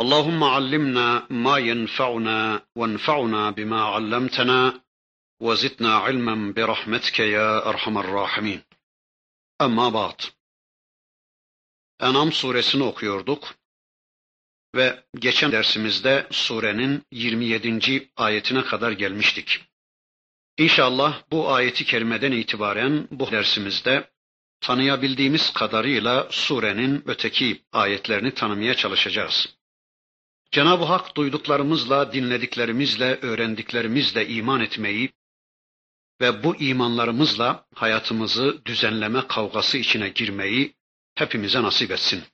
اللهم علمنا ما ينفعنا وانفعنا بما علمتنا وزدنا علما برحمتك يا ارحم الراحمين. Amma ba'd. Enam suresini okuyorduk ve geçen dersimizde surenin 27. ayetine kadar gelmiştik. İnşallah bu ayeti kerimeden itibaren bu dersimizde tanıyabildiğimiz kadarıyla surenin öteki ayetlerini tanımaya çalışacağız. Cenab-ı Hak duyduklarımızla, dinlediklerimizle, öğrendiklerimizle iman etmeyi ve bu imanlarımızla hayatımızı düzenleme kavgası içine girmeyi hepimize nasip etsin.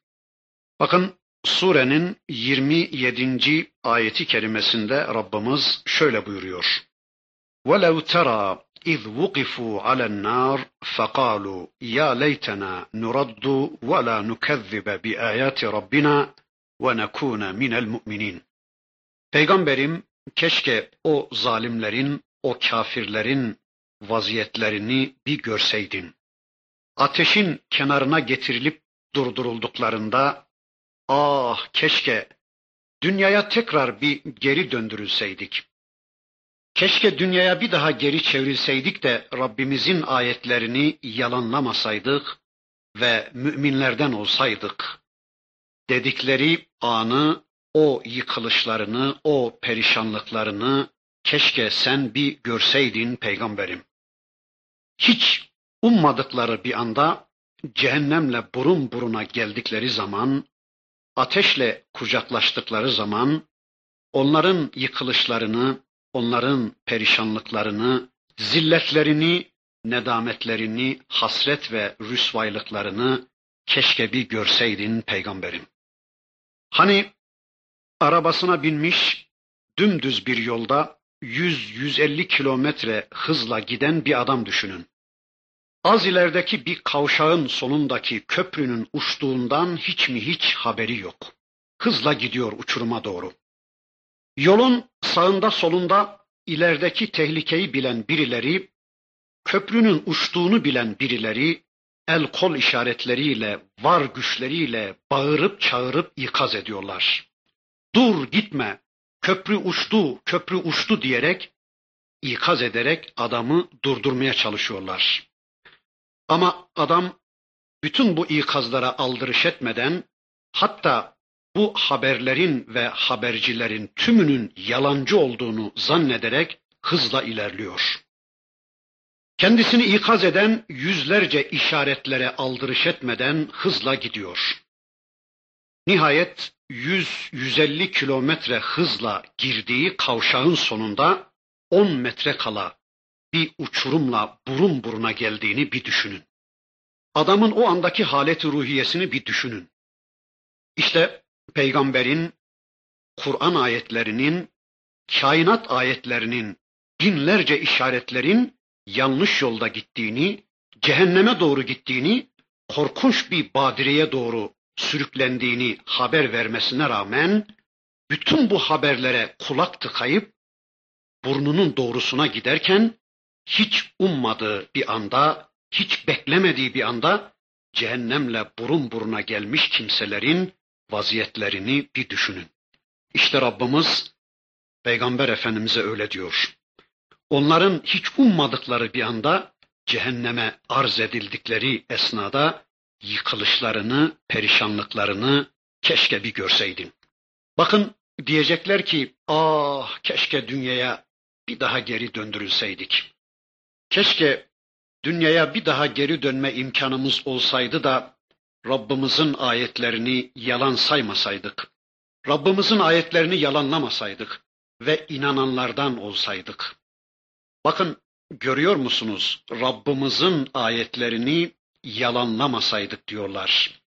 Bakın surenin 27. ayeti kerimesinde Rabbimiz şöyle buyuruyor. وَلَوْ تَرَى إِذْ وُقِفُوا عَلَى النَّارِ فَقَالُوا يَا لَيْتَنَا نُرَدُّ وَلَا نُكَذِّبَ بِآيَاتِ رَبِّنَا ve nekune minel mu'minin. Peygamberim keşke o zalimlerin, o kafirlerin vaziyetlerini bir görseydin. Ateşin kenarına getirilip durdurulduklarında ah keşke dünyaya tekrar bir geri döndürülseydik. Keşke dünyaya bir daha geri çevrilseydik de Rabbimizin ayetlerini yalanlamasaydık ve müminlerden olsaydık dedikleri anı, o yıkılışlarını, o perişanlıklarını keşke sen bir görseydin peygamberim. Hiç ummadıkları bir anda cehennemle burun buruna geldikleri zaman, ateşle kucaklaştıkları zaman, onların yıkılışlarını, onların perişanlıklarını, zilletlerini, nedametlerini, hasret ve rüsvaylıklarını keşke bir görseydin peygamberim. Hani arabasına binmiş dümdüz bir yolda 100-150 kilometre hızla giden bir adam düşünün. Az ilerideki bir kavşağın sonundaki köprünün uçtuğundan hiç mi hiç haberi yok. Hızla gidiyor uçuruma doğru. Yolun sağında solunda ilerideki tehlikeyi bilen birileri, köprünün uçtuğunu bilen birileri, el kol işaretleriyle, var güçleriyle bağırıp çağırıp ikaz ediyorlar. Dur gitme, köprü uçtu, köprü uçtu diyerek, ikaz ederek adamı durdurmaya çalışıyorlar. Ama adam bütün bu ikazlara aldırış etmeden, hatta bu haberlerin ve habercilerin tümünün yalancı olduğunu zannederek hızla ilerliyor. Kendisini ikaz eden yüzlerce işaretlere aldırış etmeden hızla gidiyor. Nihayet 100-150 kilometre hızla girdiği kavşağın sonunda 10 metre kala bir uçurumla burun buruna geldiğini bir düşünün. Adamın o andaki haleti ruhiyesini bir düşünün. İşte peygamberin, Kur'an ayetlerinin, kainat ayetlerinin, binlerce işaretlerin yanlış yolda gittiğini, cehenneme doğru gittiğini, korkunç bir badireye doğru sürüklendiğini haber vermesine rağmen bütün bu haberlere kulak tıkayıp burnunun doğrusuna giderken hiç ummadığı bir anda, hiç beklemediği bir anda cehennemle burun buruna gelmiş kimselerin vaziyetlerini bir düşünün. İşte Rabbimiz Peygamber Efendimiz'e öyle diyor. Onların hiç ummadıkları bir anda cehenneme arz edildikleri esnada yıkılışlarını, perişanlıklarını keşke bir görseydin. Bakın diyecekler ki, ah keşke dünyaya bir daha geri döndürülseydik. Keşke dünyaya bir daha geri dönme imkanımız olsaydı da Rabbimizin ayetlerini yalan saymasaydık. Rabbimizin ayetlerini yalanlamasaydık ve inananlardan olsaydık. Bakın görüyor musunuz? Rabbimizin ayetlerini yalanlamasaydık diyorlar.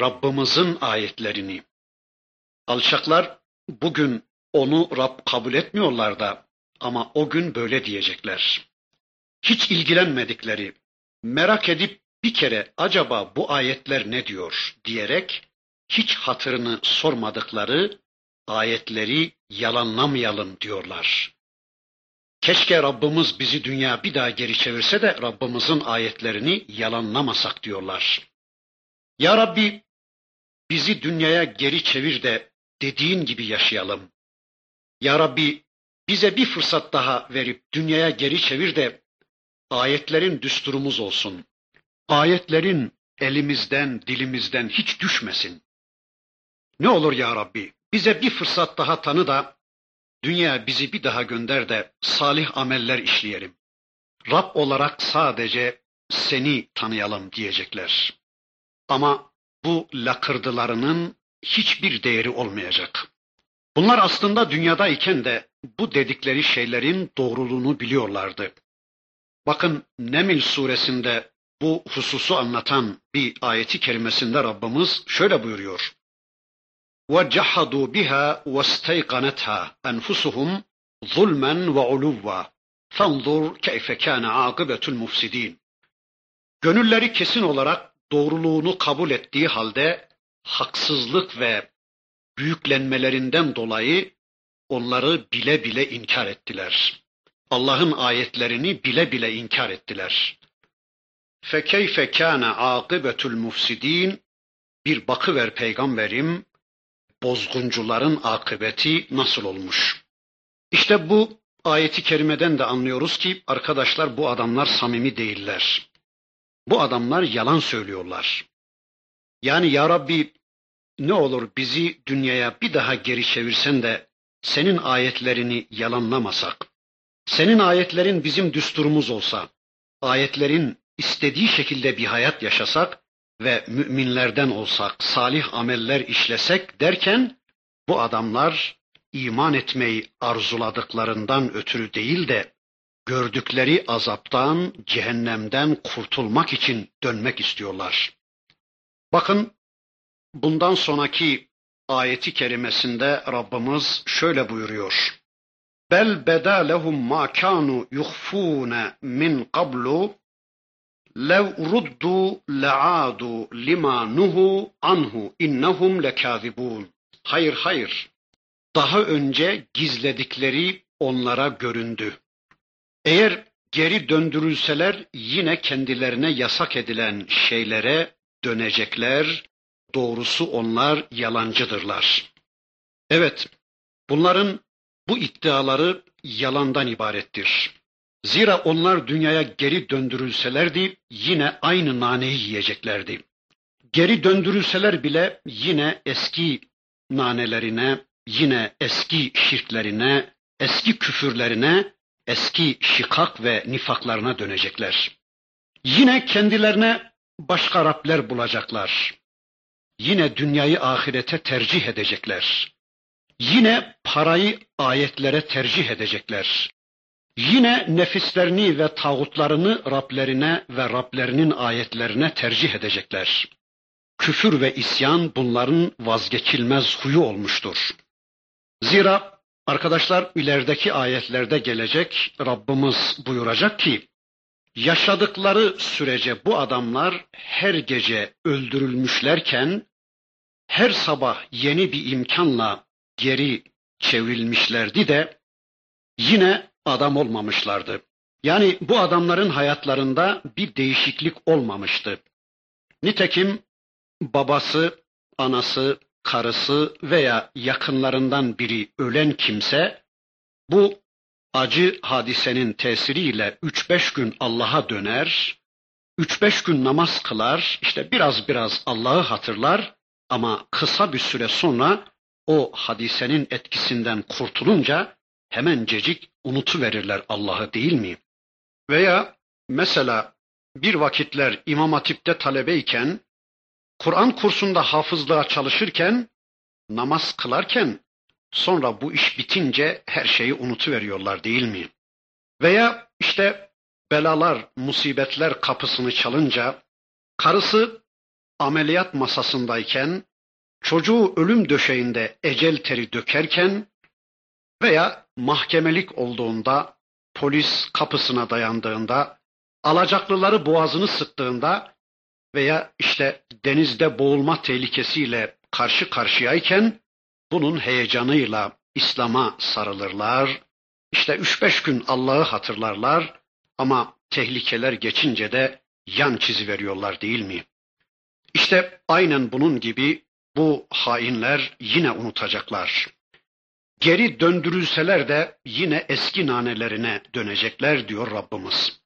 Rabbimizin ayetlerini. Alçaklar bugün onu Rab kabul etmiyorlar da ama o gün böyle diyecekler. Hiç ilgilenmedikleri, merak edip bir kere acaba bu ayetler ne diyor diyerek hiç hatırını sormadıkları ayetleri yalanlamayalım diyorlar. Keşke Rabbimiz bizi dünya bir daha geri çevirse de Rabbimizin ayetlerini yalanlamasak diyorlar. Ya Rabbi bizi dünyaya geri çevir de dediğin gibi yaşayalım. Ya Rabbi bize bir fırsat daha verip dünyaya geri çevir de ayetlerin düsturumuz olsun. Ayetlerin elimizden, dilimizden hiç düşmesin. Ne olur ya Rabbi bize bir fırsat daha tanı da dünya bizi bir daha gönder de salih ameller işleyelim. Rab olarak sadece seni tanıyalım diyecekler. Ama bu lakırdılarının hiçbir değeri olmayacak. Bunlar aslında dünyadayken de bu dedikleri şeylerin doğruluğunu biliyorlardı. Bakın Nemil suresinde bu hususu anlatan bir ayeti kerimesinde Rabbimiz şöyle buyuruyor. وَجَحَدُوا بِهَا وَاسْتَيْقَنَتْهَا أَنْفُسُهُمْ ظُلْمًا وَعُلُوًّا فَانْظُرْ كَيْفَ كَانَ عَاقِبَةُ الْمُفْسِدِينَ Gönülleri kesin olarak doğruluğunu kabul ettiği halde haksızlık ve büyüklenmelerinden dolayı onları bile bile inkar ettiler. Allah'ın ayetlerini bile bile inkar ettiler. فَكَيْفَ كَانَ عَاقِبَةُ الْمُفْسِد۪ينَ Bir bakıver peygamberim, bozguncuların akıbeti nasıl olmuş? İşte bu ayeti kerimeden de anlıyoruz ki arkadaşlar bu adamlar samimi değiller. Bu adamlar yalan söylüyorlar. Yani ya Rabbi ne olur bizi dünyaya bir daha geri çevirsen de senin ayetlerini yalanlamasak, senin ayetlerin bizim düsturumuz olsa, ayetlerin istediği şekilde bir hayat yaşasak ve müminlerden olsak, salih ameller işlesek derken bu adamlar iman etmeyi arzuladıklarından ötürü değil de gördükleri azaptan, cehennemden kurtulmak için dönmek istiyorlar. Bakın bundan sonraki ayeti kerimesinde Rabbimiz şöyle buyuruyor. Bel beda lehum ma kanu yuhfuna min qablu lev ruddu le'adu lima nuhu anhu innahum lekazibun. Hayır hayır. Daha önce gizledikleri onlara göründü. Eğer geri döndürülseler yine kendilerine yasak edilen şeylere dönecekler. Doğrusu onlar yalancıdırlar. Evet, bunların bu iddiaları yalandan ibarettir. Zira onlar dünyaya geri döndürülselerdi yine aynı naneyi yiyeceklerdi. Geri döndürülseler bile yine eski nanelerine, yine eski şirklerine, eski küfürlerine, eski şikak ve nifaklarına dönecekler. Yine kendilerine başka Rabler bulacaklar. Yine dünyayı ahirete tercih edecekler. Yine parayı ayetlere tercih edecekler. Yine nefislerini ve tağutlarını Rablerine ve Rablerinin ayetlerine tercih edecekler. Küfür ve isyan bunların vazgeçilmez huyu olmuştur. Zira arkadaşlar ilerideki ayetlerde gelecek Rabbimiz buyuracak ki yaşadıkları sürece bu adamlar her gece öldürülmüşlerken her sabah yeni bir imkanla geri çevrilmişlerdi de yine adam olmamışlardı. Yani bu adamların hayatlarında bir değişiklik olmamıştı. Nitekim babası, anası, karısı veya yakınlarından biri ölen kimse bu acı hadisenin tesiriyle üç beş gün Allah'a döner, üç beş gün namaz kılar, işte biraz biraz Allah'ı hatırlar ama kısa bir süre sonra o hadisenin etkisinden kurtulunca hemencecik unutuverirler Allah'ı değil mi? Veya mesela bir vakitler İmam Hatip'te talebeyken, Kur'an kursunda hafızlığa çalışırken, namaz kılarken sonra bu iş bitince her şeyi unutuveriyorlar değil mi? Veya işte belalar, musibetler kapısını çalınca karısı ameliyat masasındayken, çocuğu ölüm döşeğinde ecel teri dökerken veya mahkemelik olduğunda, polis kapısına dayandığında, alacaklıları boğazını sıktığında veya işte denizde boğulma tehlikesiyle karşı karşıyayken bunun heyecanıyla İslam'a sarılırlar. İşte üç beş gün Allah'ı hatırlarlar ama tehlikeler geçince de yan çizi veriyorlar değil mi? İşte aynen bunun gibi bu hainler yine unutacaklar. Geri döndürülseler de yine eski nanelerine dönecekler diyor Rabbimiz.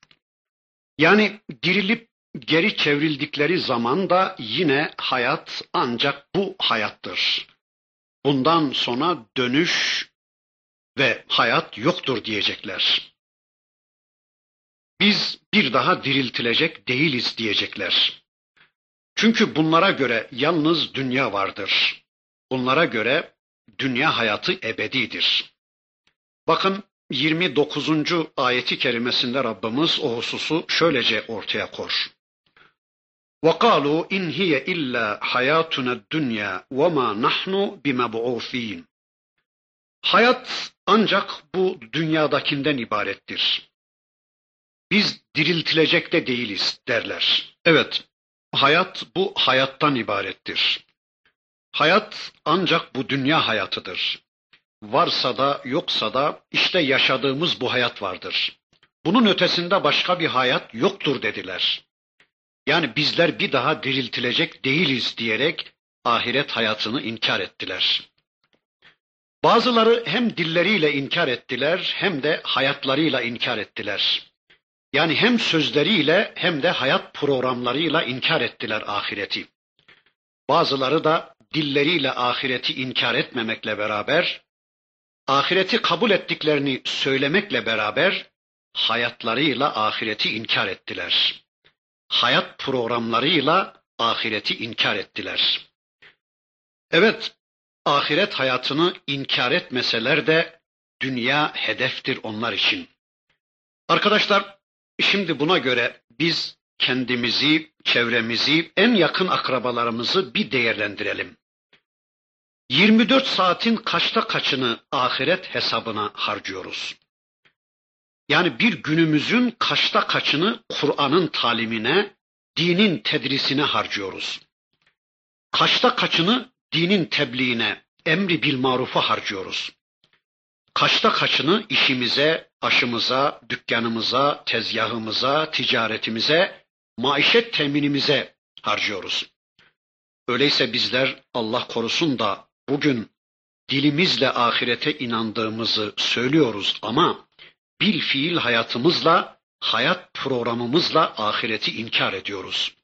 Yani dirilip geri çevrildikleri zaman da yine hayat ancak bu hayattır. Bundan sonra dönüş ve hayat yoktur diyecekler. Biz bir daha diriltilecek değiliz diyecekler. Çünkü bunlara göre yalnız dünya vardır. Bunlara göre dünya hayatı ebedidir. Bakın 29. ayeti kerimesinde Rabbimiz o hususu şöylece ortaya koş. وَقَالُوا اِنْ هِيَ اِلَّا حَيَاتُنَا الدُّنْيَا وَمَا نَحْنُ بِمَبْعُوثِينَ Hayat ancak bu dünyadakinden ibarettir. Biz diriltilecek de değiliz derler. Evet, hayat bu hayattan ibarettir. Hayat ancak bu dünya hayatıdır. Varsa da yoksa da işte yaşadığımız bu hayat vardır. Bunun ötesinde başka bir hayat yoktur dediler. Yani bizler bir daha diriltilecek değiliz diyerek ahiret hayatını inkar ettiler. Bazıları hem dilleriyle inkar ettiler hem de hayatlarıyla inkar ettiler. Yani hem sözleriyle hem de hayat programlarıyla inkar ettiler ahireti. Bazıları da dilleriyle ahireti inkar etmemekle beraber, ahireti kabul ettiklerini söylemekle beraber, hayatlarıyla ahireti inkar ettiler. Hayat programlarıyla ahireti inkar ettiler. Evet, ahiret hayatını inkar etmeseler de dünya hedeftir onlar için. Arkadaşlar, şimdi buna göre biz kendimizi, çevremizi, en yakın akrabalarımızı bir değerlendirelim. 24 saatin kaçta kaçını ahiret hesabına harcıyoruz? Yani bir günümüzün kaçta kaçını Kur'an'ın talimine, dinin tedrisine harcıyoruz. Kaçta kaçını dinin tebliğine, emri bil marufa harcıyoruz. Kaçta kaçını işimize, aşımıza, dükkanımıza, tezgahımıza, ticaretimize, maişet teminimize harcıyoruz. Öyleyse bizler Allah korusun da bugün dilimizle ahirete inandığımızı söylüyoruz ama bil fiil hayatımızla, hayat programımızla ahireti inkar ediyoruz.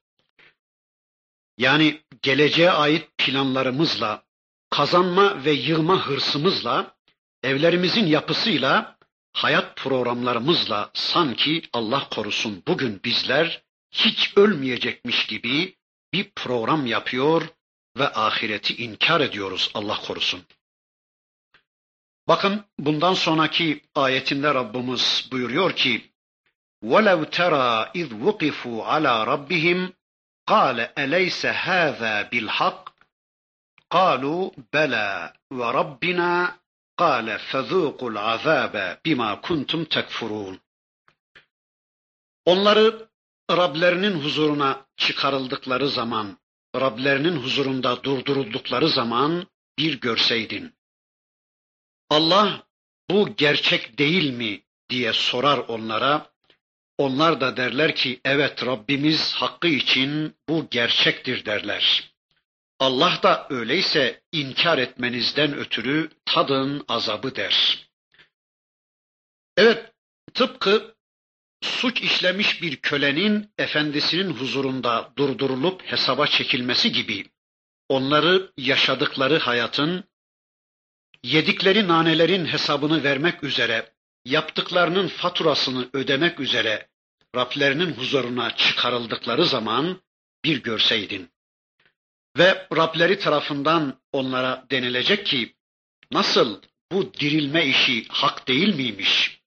Yani geleceğe ait planlarımızla, kazanma ve yığma hırsımızla, evlerimizin yapısıyla, hayat programlarımızla sanki Allah korusun bugün bizler hiç ölmeyecekmiş gibi bir program yapıyor ve ahireti inkar ediyoruz Allah korusun. Bakın bundan sonraki ayetinde Rabbimiz buyuruyor ki وَلَوْ تَرَى اِذْ وُقِفُوا عَلَى رَبِّهِمْ قَالَ أَلَيْسَ هَذَا بِالْحَقِّ قالوا بلى وربنا قال فذوقوا العذاب بما كنتم تكفرون Onları Rablerinin huzuruna çıkarıldıkları zaman, Rablerinin huzurunda durduruldukları zaman bir görseydin. Allah bu gerçek değil mi diye sorar onlara. Onlar da derler ki evet Rabbimiz hakkı için bu gerçektir derler. Allah da öyleyse inkar etmenizden ötürü tadın azabı der. Evet, tıpkı suç işlemiş bir kölenin efendisinin huzurunda durdurulup hesaba çekilmesi gibi onları yaşadıkları hayatın, yedikleri nanelerin hesabını vermek üzere, yaptıklarının faturasını ödemek üzere Rablerinin huzuruna çıkarıldıkları zaman bir görseydin. Ve Rableri tarafından onlara denilecek ki nasıl bu dirilme işi hak değil miymiş?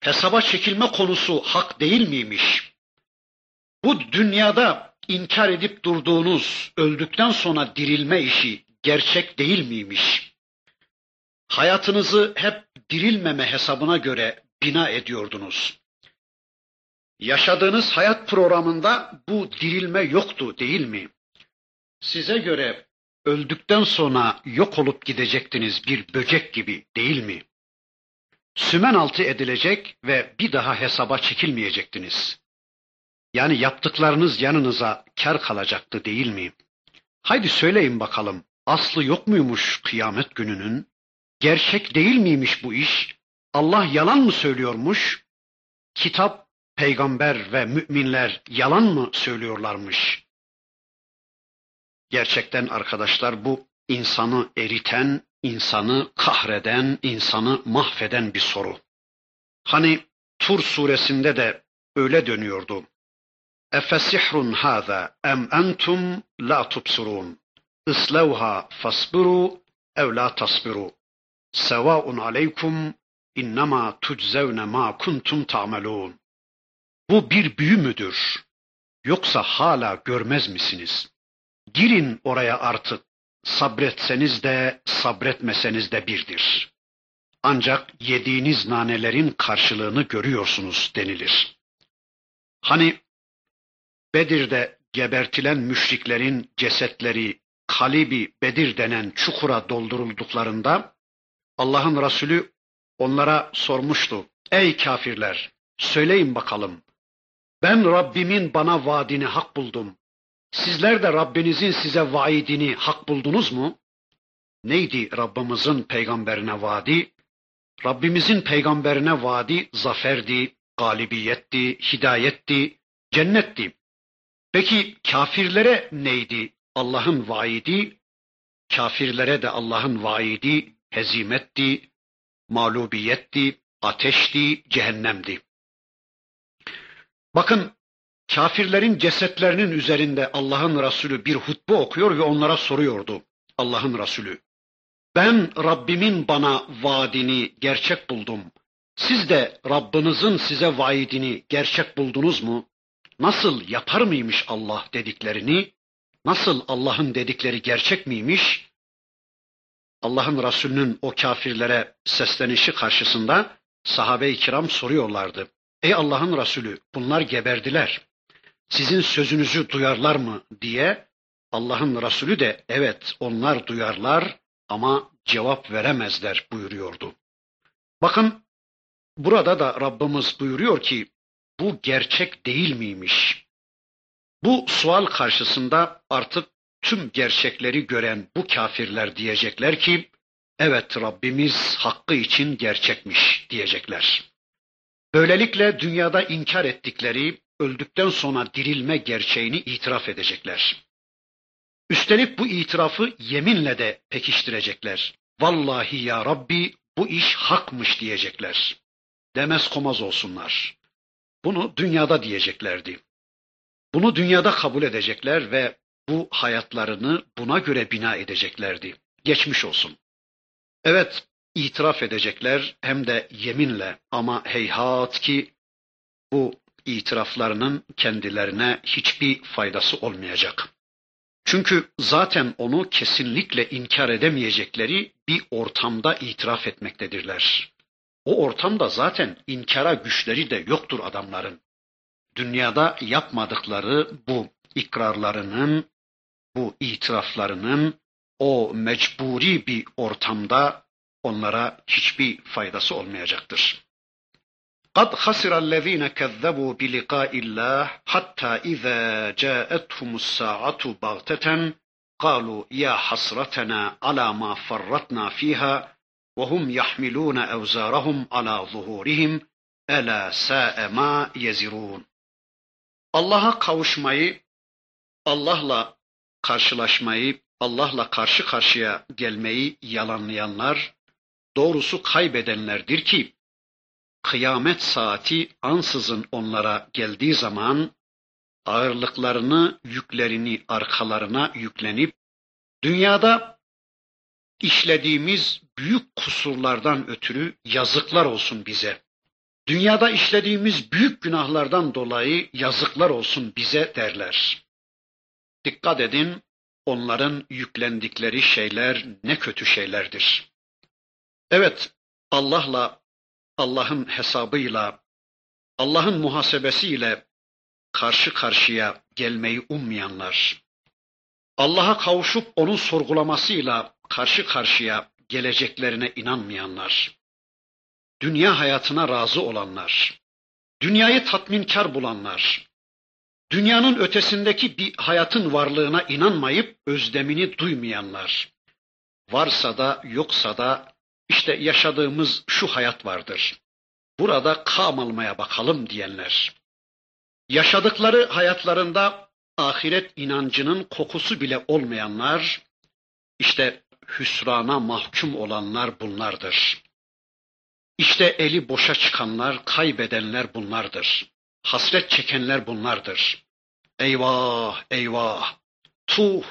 Hesaba çekilme konusu hak değil miymiş? Bu dünyada inkar edip durduğunuz öldükten sonra dirilme işi gerçek değil miymiş? Hayatınızı hep dirilmeme hesabına göre bina ediyordunuz. Yaşadığınız hayat programında bu dirilme yoktu değil mi? Size göre öldükten sonra yok olup gidecektiniz bir böcek gibi değil mi? Sümen altı edilecek ve bir daha hesaba çekilmeyecektiniz. Yani yaptıklarınız yanınıza kar kalacaktı değil mi? Haydi söyleyin bakalım, aslı yok muymuş kıyamet gününün? Gerçek değil miymiş bu iş? Allah yalan mı söylüyormuş? Kitap, peygamber ve müminler yalan mı söylüyorlarmış? Gerçekten arkadaşlar bu insanı eriten, insanı kahreden, insanı mahveden bir soru. Hani Tur suresinde de öyle dönüyordu. Efesihrun hâzâ em entum la tubsirun. İslevha fasbiru ev la tasbiru. Sevaun aleykum innema tuczevne ma kuntum ta'melun. Bu bir büyü müdür? Yoksa hala görmez misiniz? Girin oraya artık. Sabretseniz de sabretmeseniz de birdir. Ancak yediğiniz nanelerin karşılığını görüyorsunuz denilir. Hani Bedir'de gebertilen müşriklerin cesetleri Kalibi Bedir denen çukura doldurulduklarında Allah'ın Resulü onlara sormuştu. Ey kafirler söyleyin bakalım ben Rabbimin bana vaadini hak buldum. Sizler de Rabbinizin size vaidini hak buldunuz mu? Neydi Rabbimizin peygamberine vaadi? Rabbimizin peygamberine vaadi zaferdi, galibiyetti, hidayetti, cennetti. Peki kafirlere neydi Allah'ın vaidi? Kafirlere de Allah'ın vaidi hezimetti, mağlubiyetti, ateşti, cehennemdi. Bakın kafirlerin cesetlerinin üzerinde Allah'ın Resulü bir hutbe okuyor ve onlara soruyordu Allah'ın Resulü. Ben Rabbimin bana vaadini gerçek buldum. Siz de Rabbinizin size vaidini gerçek buldunuz mu? Nasıl yapar mıymış Allah dediklerini? Nasıl Allah'ın dedikleri gerçek miymiş? Allah'ın Resulü'nün o kafirlere seslenişi karşısında sahabe-i kiram soruyorlardı. Ey Allah'ın Resulü bunlar geberdiler. Sizin sözünüzü duyarlar mı diye Allah'ın Resulü de evet onlar duyarlar ama cevap veremezler buyuruyordu. Bakın burada da Rabbimiz buyuruyor ki bu gerçek değil miymiş? Bu sual karşısında artık tüm gerçekleri gören bu kafirler diyecekler ki evet Rabbimiz hakkı için gerçekmiş diyecekler. Böylelikle dünyada inkar ettikleri öldükten sonra dirilme gerçeğini itiraf edecekler. Üstelik bu itirafı yeminle de pekiştirecekler. Vallahi ya Rabbi bu iş hakmış diyecekler. Demez komaz olsunlar. Bunu dünyada diyeceklerdi. Bunu dünyada kabul edecekler ve bu hayatlarını buna göre bina edeceklerdi. Geçmiş olsun. Evet, itiraf edecekler hem de yeminle ama heyhat ki bu itiraflarının kendilerine hiçbir faydası olmayacak. Çünkü zaten onu kesinlikle inkar edemeyecekleri bir ortamda itiraf etmektedirler. O ortamda zaten inkara güçleri de yoktur adamların. Dünyada yapmadıkları bu ikrarlarının, bu itiraflarının o mecburi bir ortamda onlara hiçbir faydası olmayacaktır. قد خسر الذين كذبوا بلقاء الله حتى إذا جاءتهم الساعة بغتة قالوا يا حسرتنا على ما فرطنا فيها وهم يحملون أوزارهم على ظهورهم ألا ساء ما يزرون Allah'a kavuşmayı, Allah'la karşılaşmayı, Allah'la karşı karşıya gelmeyi yalanlayanlar doğrusu kaybedenlerdir ki kıyamet saati ansızın onlara geldiği zaman ağırlıklarını, yüklerini arkalarına yüklenip dünyada işlediğimiz büyük kusurlardan ötürü yazıklar olsun bize. Dünyada işlediğimiz büyük günahlardan dolayı yazıklar olsun bize derler. Dikkat edin, onların yüklendikleri şeyler ne kötü şeylerdir. Evet, Allah'la, Allah'ın hesabıyla, Allah'ın muhasebesiyle karşı karşıya gelmeyi ummayanlar, Allah'a kavuşup onun sorgulamasıyla karşı karşıya geleceklerine inanmayanlar, dünya hayatına razı olanlar, dünyayı tatminkar bulanlar, dünyanın ötesindeki bir hayatın varlığına inanmayıp özlemini duymayanlar, varsa da yoksa da işte yaşadığımız şu hayat vardır. Burada kam almaya bakalım diyenler. Yaşadıkları hayatlarında ahiret inancının kokusu bile olmayanlar, işte hüsrana mahkum olanlar bunlardır. İşte eli boşa çıkanlar, kaybedenler bunlardır. Hasret çekenler bunlardır. Eyvah, eyvah, tuh,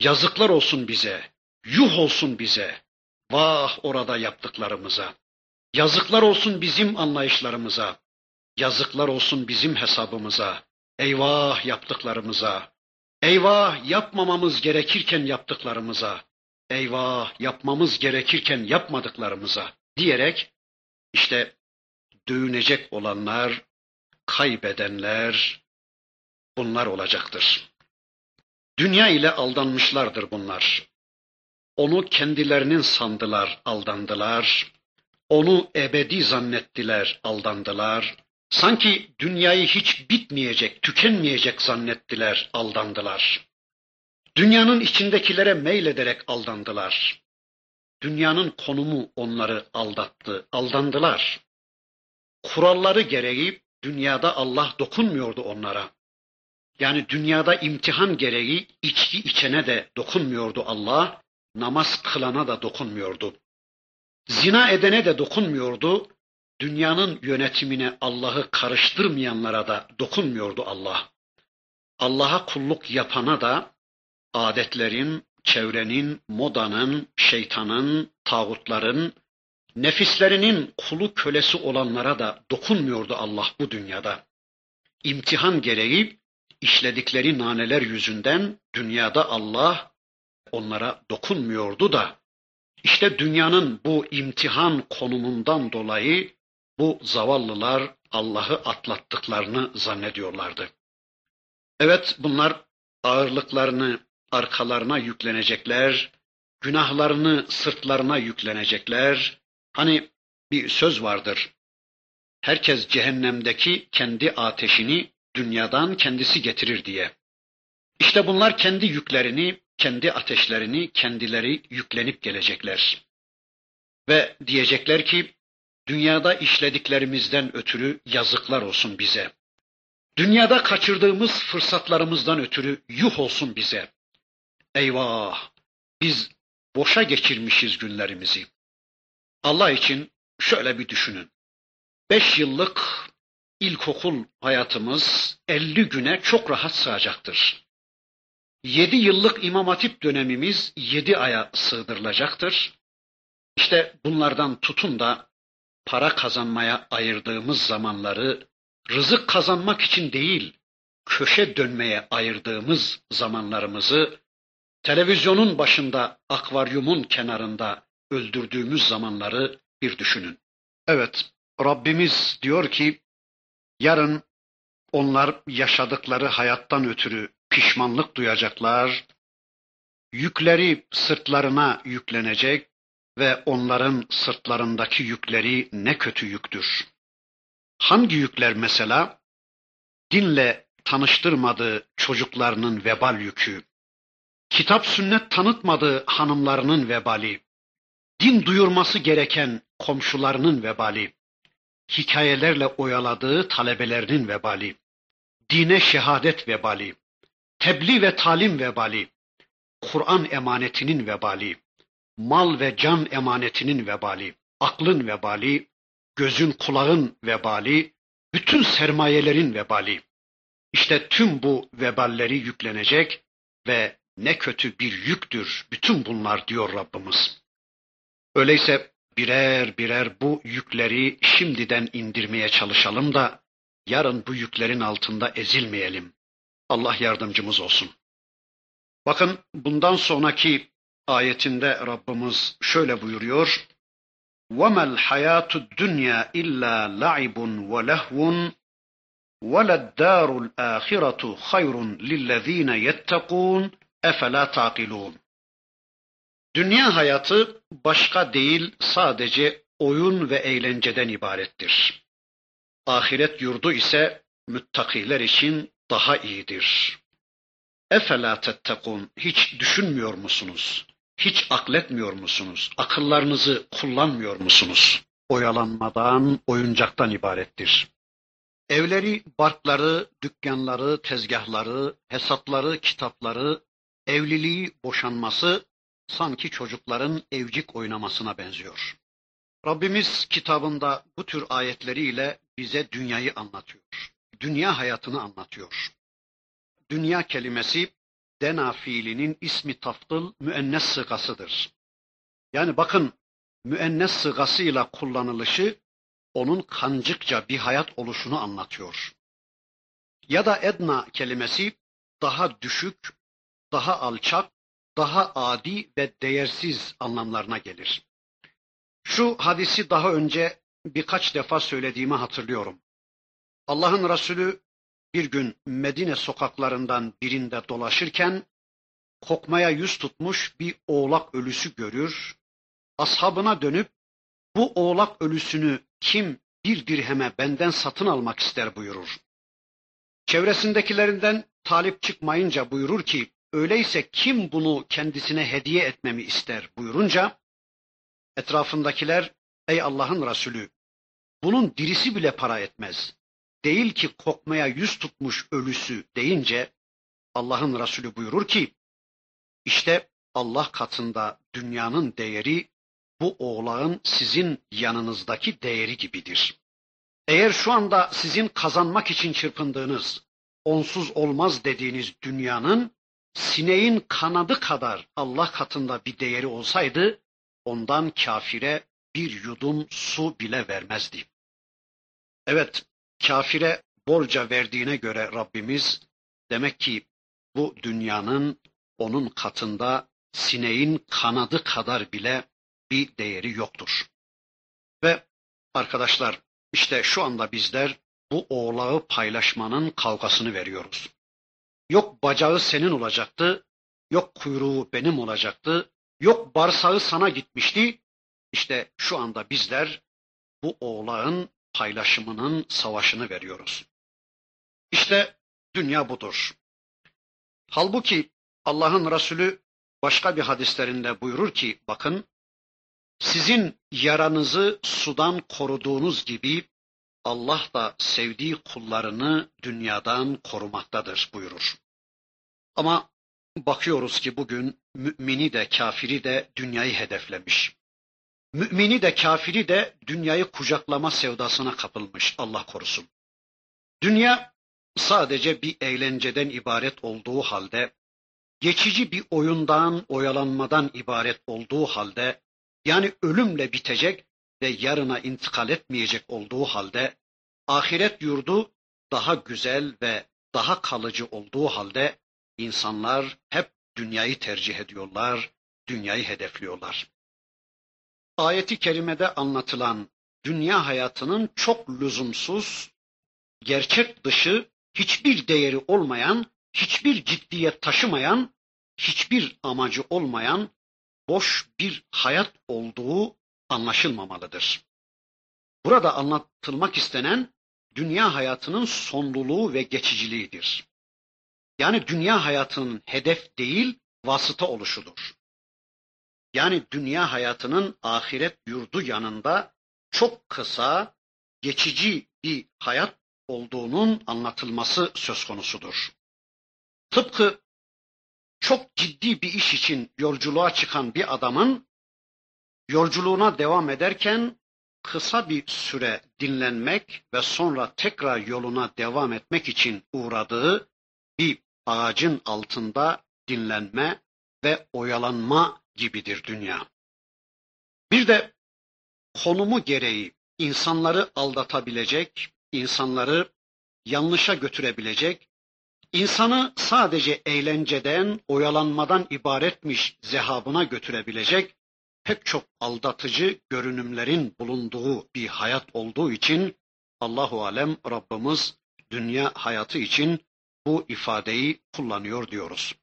yazıklar olsun bize, yuh olsun bize. Vah orada yaptıklarımıza. Yazıklar olsun bizim anlayışlarımıza. Yazıklar olsun bizim hesabımıza. Eyvah yaptıklarımıza. Eyvah yapmamamız gerekirken yaptıklarımıza. Eyvah yapmamız gerekirken yapmadıklarımıza diyerek işte dövünecek olanlar, kaybedenler bunlar olacaktır. Dünya ile aldanmışlardır bunlar. Onu kendilerinin sandılar, aldandılar. Onu ebedi zannettiler, aldandılar. Sanki dünyayı hiç bitmeyecek, tükenmeyecek zannettiler, aldandılar. Dünyanın içindekilere meylederek aldandılar. Dünyanın konumu onları aldattı, aldandılar. Kuralları gereği dünyada Allah dokunmuyordu onlara. Yani dünyada imtihan gereği içki içene de dokunmuyordu Allah, namaz kılana da dokunmuyordu. Zina edene de dokunmuyordu, dünyanın yönetimine Allah'ı karıştırmayanlara da dokunmuyordu Allah. Allah'a kulluk yapana da adetlerin, çevrenin, modanın, şeytanın, tağutların, nefislerinin kulu kölesi olanlara da dokunmuyordu Allah bu dünyada. İmtihan gereği işledikleri naneler yüzünden dünyada Allah onlara dokunmuyordu da işte dünyanın bu imtihan konumundan dolayı bu zavallılar Allah'ı atlattıklarını zannediyorlardı. Evet bunlar ağırlıklarını arkalarına yüklenecekler, günahlarını sırtlarına yüklenecekler. Hani bir söz vardır. Herkes cehennemdeki kendi ateşini dünyadan kendisi getirir diye. İşte bunlar kendi yüklerini, kendi ateşlerini kendileri yüklenip gelecekler. Ve diyecekler ki dünyada işlediklerimizden ötürü yazıklar olsun bize. Dünyada kaçırdığımız fırsatlarımızdan ötürü yuh olsun bize. Eyvah! Biz boşa geçirmişiz günlerimizi. Allah için şöyle bir düşünün. Beş yıllık ilkokul hayatımız elli güne çok rahat sığacaktır. Yedi yıllık imam hatip dönemimiz yedi aya sığdırılacaktır. İşte bunlardan tutun da para kazanmaya ayırdığımız zamanları rızık kazanmak için değil, köşe dönmeye ayırdığımız zamanlarımızı televizyonun başında, akvaryumun kenarında öldürdüğümüz zamanları bir düşünün. Evet, Rabbimiz diyor ki, yarın onlar yaşadıkları hayattan ötürü pişmanlık duyacaklar, yükleri sırtlarına yüklenecek ve onların sırtlarındaki yükleri ne kötü yüktür. Hangi yükler mesela? Dinle tanıştırmadığı çocuklarının vebal yükü, kitap sünnet tanıtmadığı hanımlarının vebali, din duyurması gereken komşularının vebali, hikayelerle oyaladığı talebelerinin vebali, dine şehadet vebali, tebliğ ve talim vebali, Kur'an emanetinin vebali, mal ve can emanetinin vebali, aklın vebali, gözün kulağın vebali, bütün sermayelerin vebali. İşte tüm bu veballeri yüklenecek ve ne kötü bir yüktür bütün bunlar diyor Rabbimiz. Öyleyse birer birer bu yükleri şimdiden indirmeye çalışalım da yarın bu yüklerin altında ezilmeyelim. Allah yardımcımız olsun. Bakın bundan sonraki ayetinde Rabbimiz şöyle buyuruyor. وَمَا الْحَيَاةُ الدُّنْيَا إِلَّا لَعِبٌ وَلَهْوٌ وَلَلدَّارُ الْآخِرَةُ خَيْرٌ لِلَّذ۪ينَ يَتَّقُونَ اَفَلَا تَعْقِلُونَ Dünya hayatı başka değil sadece oyun ve eğlenceden ibarettir. Ahiret yurdu ise müttakiler için daha iyidir. Efela tettekun hiç düşünmüyor musunuz? Hiç akletmiyor musunuz? Akıllarınızı kullanmıyor musunuz? Oyalanmadan, oyuncaktan ibarettir. Evleri, barkları, dükkanları, tezgahları, hesapları, kitapları, evliliği, boşanması sanki çocukların evcik oynamasına benziyor. Rabbimiz kitabında bu tür ayetleriyle bize dünyayı anlatıyor. Dünya hayatını anlatıyor. Dünya kelimesi dena fiilinin ismi taftıl müennes sıgasıdır. Yani bakın müennes sıgasıyla kullanılışı onun kancıkça bir hayat oluşunu anlatıyor. Ya da edna kelimesi daha düşük, daha alçak, daha adi ve değersiz anlamlarına gelir. Şu hadisi daha önce birkaç defa söylediğimi hatırlıyorum. Allah'ın Resulü bir gün Medine sokaklarından birinde dolaşırken kokmaya yüz tutmuş bir oğlak ölüsü görür. Ashabına dönüp bu oğlak ölüsünü kim bir dirheme benden satın almak ister buyurur. Çevresindekilerinden talip çıkmayınca buyurur ki öyleyse kim bunu kendisine hediye etmemi ister buyurunca etrafındakiler ey Allah'ın Resulü bunun dirisi bile para etmez. Değil ki kokmaya yüz tutmuş ölüsü deyince Allah'ın Resulü buyurur ki işte Allah katında dünyanın değeri bu oğlağın sizin yanınızdaki değeri gibidir. Eğer şu anda sizin kazanmak için çırpındığınız, onsuz olmaz dediğiniz dünyanın sineğin kanadı kadar Allah katında bir değeri olsaydı ondan kafire bir yudum su bile vermezdi. Evet, kafire borca verdiğine göre Rabbimiz demek ki bu dünyanın onun katında sineğin kanadı kadar bile bir değeri yoktur. Ve arkadaşlar işte şu anda bizler bu oğlağı paylaşmanın kavgasını veriyoruz. Yok bacağı senin olacaktı, yok kuyruğu benim olacaktı, yok barsağı sana gitmişti. İşte şu anda bizler bu oğlağın paylaşımının savaşını veriyoruz. İşte dünya budur. Halbuki Allah'ın Resulü başka bir hadislerinde buyurur ki bakın sizin yaranızı sudan koruduğunuz gibi Allah da sevdiği kullarını dünyadan korumaktadır buyurur. Ama bakıyoruz ki bugün mümini de kafiri de dünyayı hedeflemiş. Mümini de kafiri de dünyayı kucaklama sevdasına kapılmış Allah korusun. Dünya sadece bir eğlenceden ibaret olduğu halde, geçici bir oyundan, oyalanmadan ibaret olduğu halde, yani ölümle bitecek ve yarına intikal etmeyecek olduğu halde, ahiret yurdu daha güzel ve daha kalıcı olduğu halde insanlar hep dünyayı tercih ediyorlar, dünyayı hedefliyorlar. Ayeti kerimede anlatılan dünya hayatının çok lüzumsuz, gerçek dışı, hiçbir değeri olmayan, hiçbir ciddiyet taşımayan, hiçbir amacı olmayan boş bir hayat olduğu anlaşılmamalıdır. Burada anlatılmak istenen dünya hayatının sonluluğu ve geçiciliğidir. Yani dünya hayatının hedef değil, vasıta oluşudur. Yani dünya hayatının ahiret yurdu yanında çok kısa, geçici bir hayat olduğunun anlatılması söz konusudur. Tıpkı çok ciddi bir iş için yolculuğa çıkan bir adamın yolculuğuna devam ederken kısa bir süre dinlenmek ve sonra tekrar yoluna devam etmek için uğradığı bir ağacın altında dinlenme ve oyalanma gibidir dünya. Bir de konumu gereği insanları aldatabilecek, insanları yanlışa götürebilecek, insanı sadece eğlenceden, oyalanmadan ibaretmiş zehabına götürebilecek pek çok aldatıcı görünümlerin bulunduğu bir hayat olduğu için Allahu alem Rabbimiz dünya hayatı için bu ifadeyi kullanıyor diyoruz.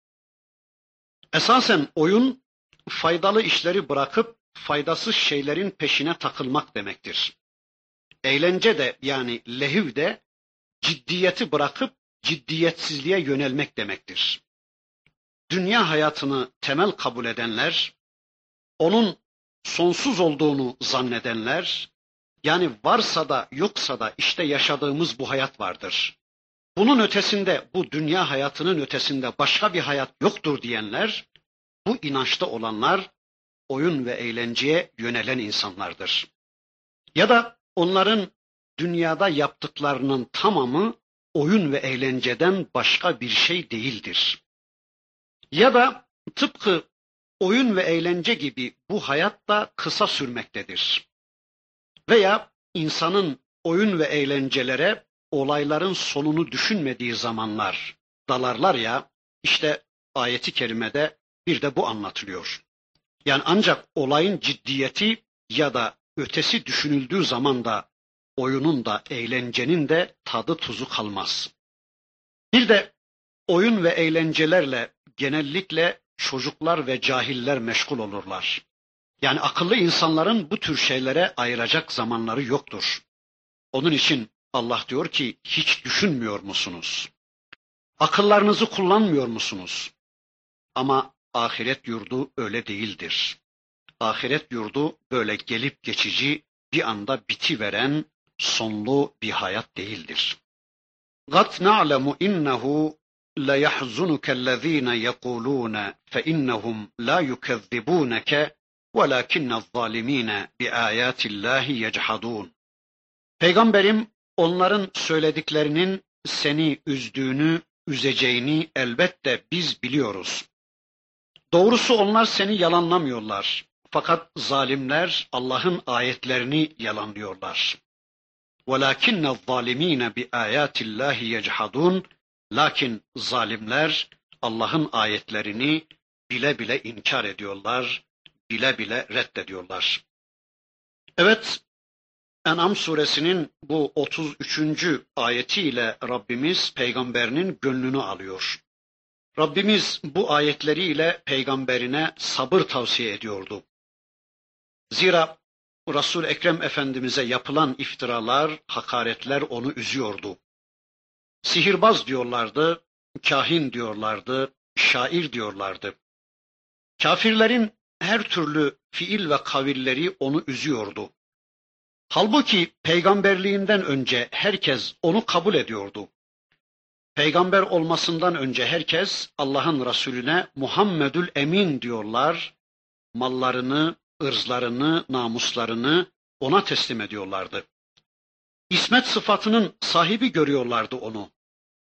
Esasen oyun faydalı işleri bırakıp faydasız şeylerin peşine takılmak demektir. Eğlence de yani lehiv de ciddiyeti bırakıp ciddiyetsizliğe yönelmek demektir. Dünya hayatını temel kabul edenler, onun sonsuz olduğunu zannedenler, yani varsa da yoksa da işte yaşadığımız bu hayat vardır. Bunun ötesinde, bu dünya hayatının ötesinde başka bir hayat yoktur diyenler, bu inançta olanlar oyun ve eğlenceye yönelen insanlardır. Ya da onların dünyada yaptıklarının tamamı oyun ve eğlenceden başka bir şey değildir. Ya da tıpkı oyun ve eğlence gibi bu hayat da kısa sürmektedir. Veya insanın oyun ve eğlencelere olayların sonunu düşünmediği zamanlar dalarlar ya işte ayeti kerimede bir de bu anlatılıyor. Yani ancak olayın ciddiyeti ya da ötesi düşünüldüğü zaman da oyunun da eğlencenin de tadı tuzu kalmaz. Bir de oyun ve eğlencelerle genellikle çocuklar ve cahiller meşgul olurlar. Yani akıllı insanların bu tür şeylere ayıracak zamanları yoktur. Onun için Allah diyor ki hiç düşünmüyor musunuz? Akıllarınızı kullanmıyor musunuz? Ama ahiret yurdu öyle değildir. Ahiret yurdu böyle gelip geçici, bir anda biti veren, sonlu bir hayat değildir. قَدْ نَعْلَمُ إِنَّهُ لَيَحْزُنُكَ الَّذ۪ينَ يَقُولُونَ فَإِنَّهُمْ لَا يُكَذِّبُونَكَ وَلَكِنَّ الظَّالِم۪ينَ بِآيَاتِ اللّٰهِ يَجْحَدُونَ Peygamberim onların söylediklerinin seni üzdüğünü, üzeceğini elbette biz biliyoruz. Doğrusu onlar seni yalanlamıyorlar. Fakat zalimler Allah'ın ayetlerini yalanlıyorlar. وَلَكِنَّ الظَّالِم۪ينَ بِآيَاتِ اللّٰهِ يَجْحَدُونَ Lakin zalimler Allah'ın ayetlerini bile bile inkar ediyorlar, bile bile reddediyorlar. Evet, En'am suresinin bu 33. ayetiyle Rabbimiz peygamberinin gönlünü alıyor. Rabbimiz bu ayetleriyle peygamberine sabır tavsiye ediyordu. Zira Resul Ekrem Efendimize yapılan iftiralar, hakaretler onu üzüyordu. Sihirbaz diyorlardı, kahin diyorlardı, şair diyorlardı. Kafirlerin her türlü fiil ve kavilleri onu üzüyordu. Halbuki peygamberliğinden önce herkes onu kabul ediyordu. Peygamber olmasından önce herkes Allah'ın Resulüne Muhammedül Emin diyorlar. Mallarını, ırzlarını, namuslarını ona teslim ediyorlardı. İsmet sıfatının sahibi görüyorlardı onu.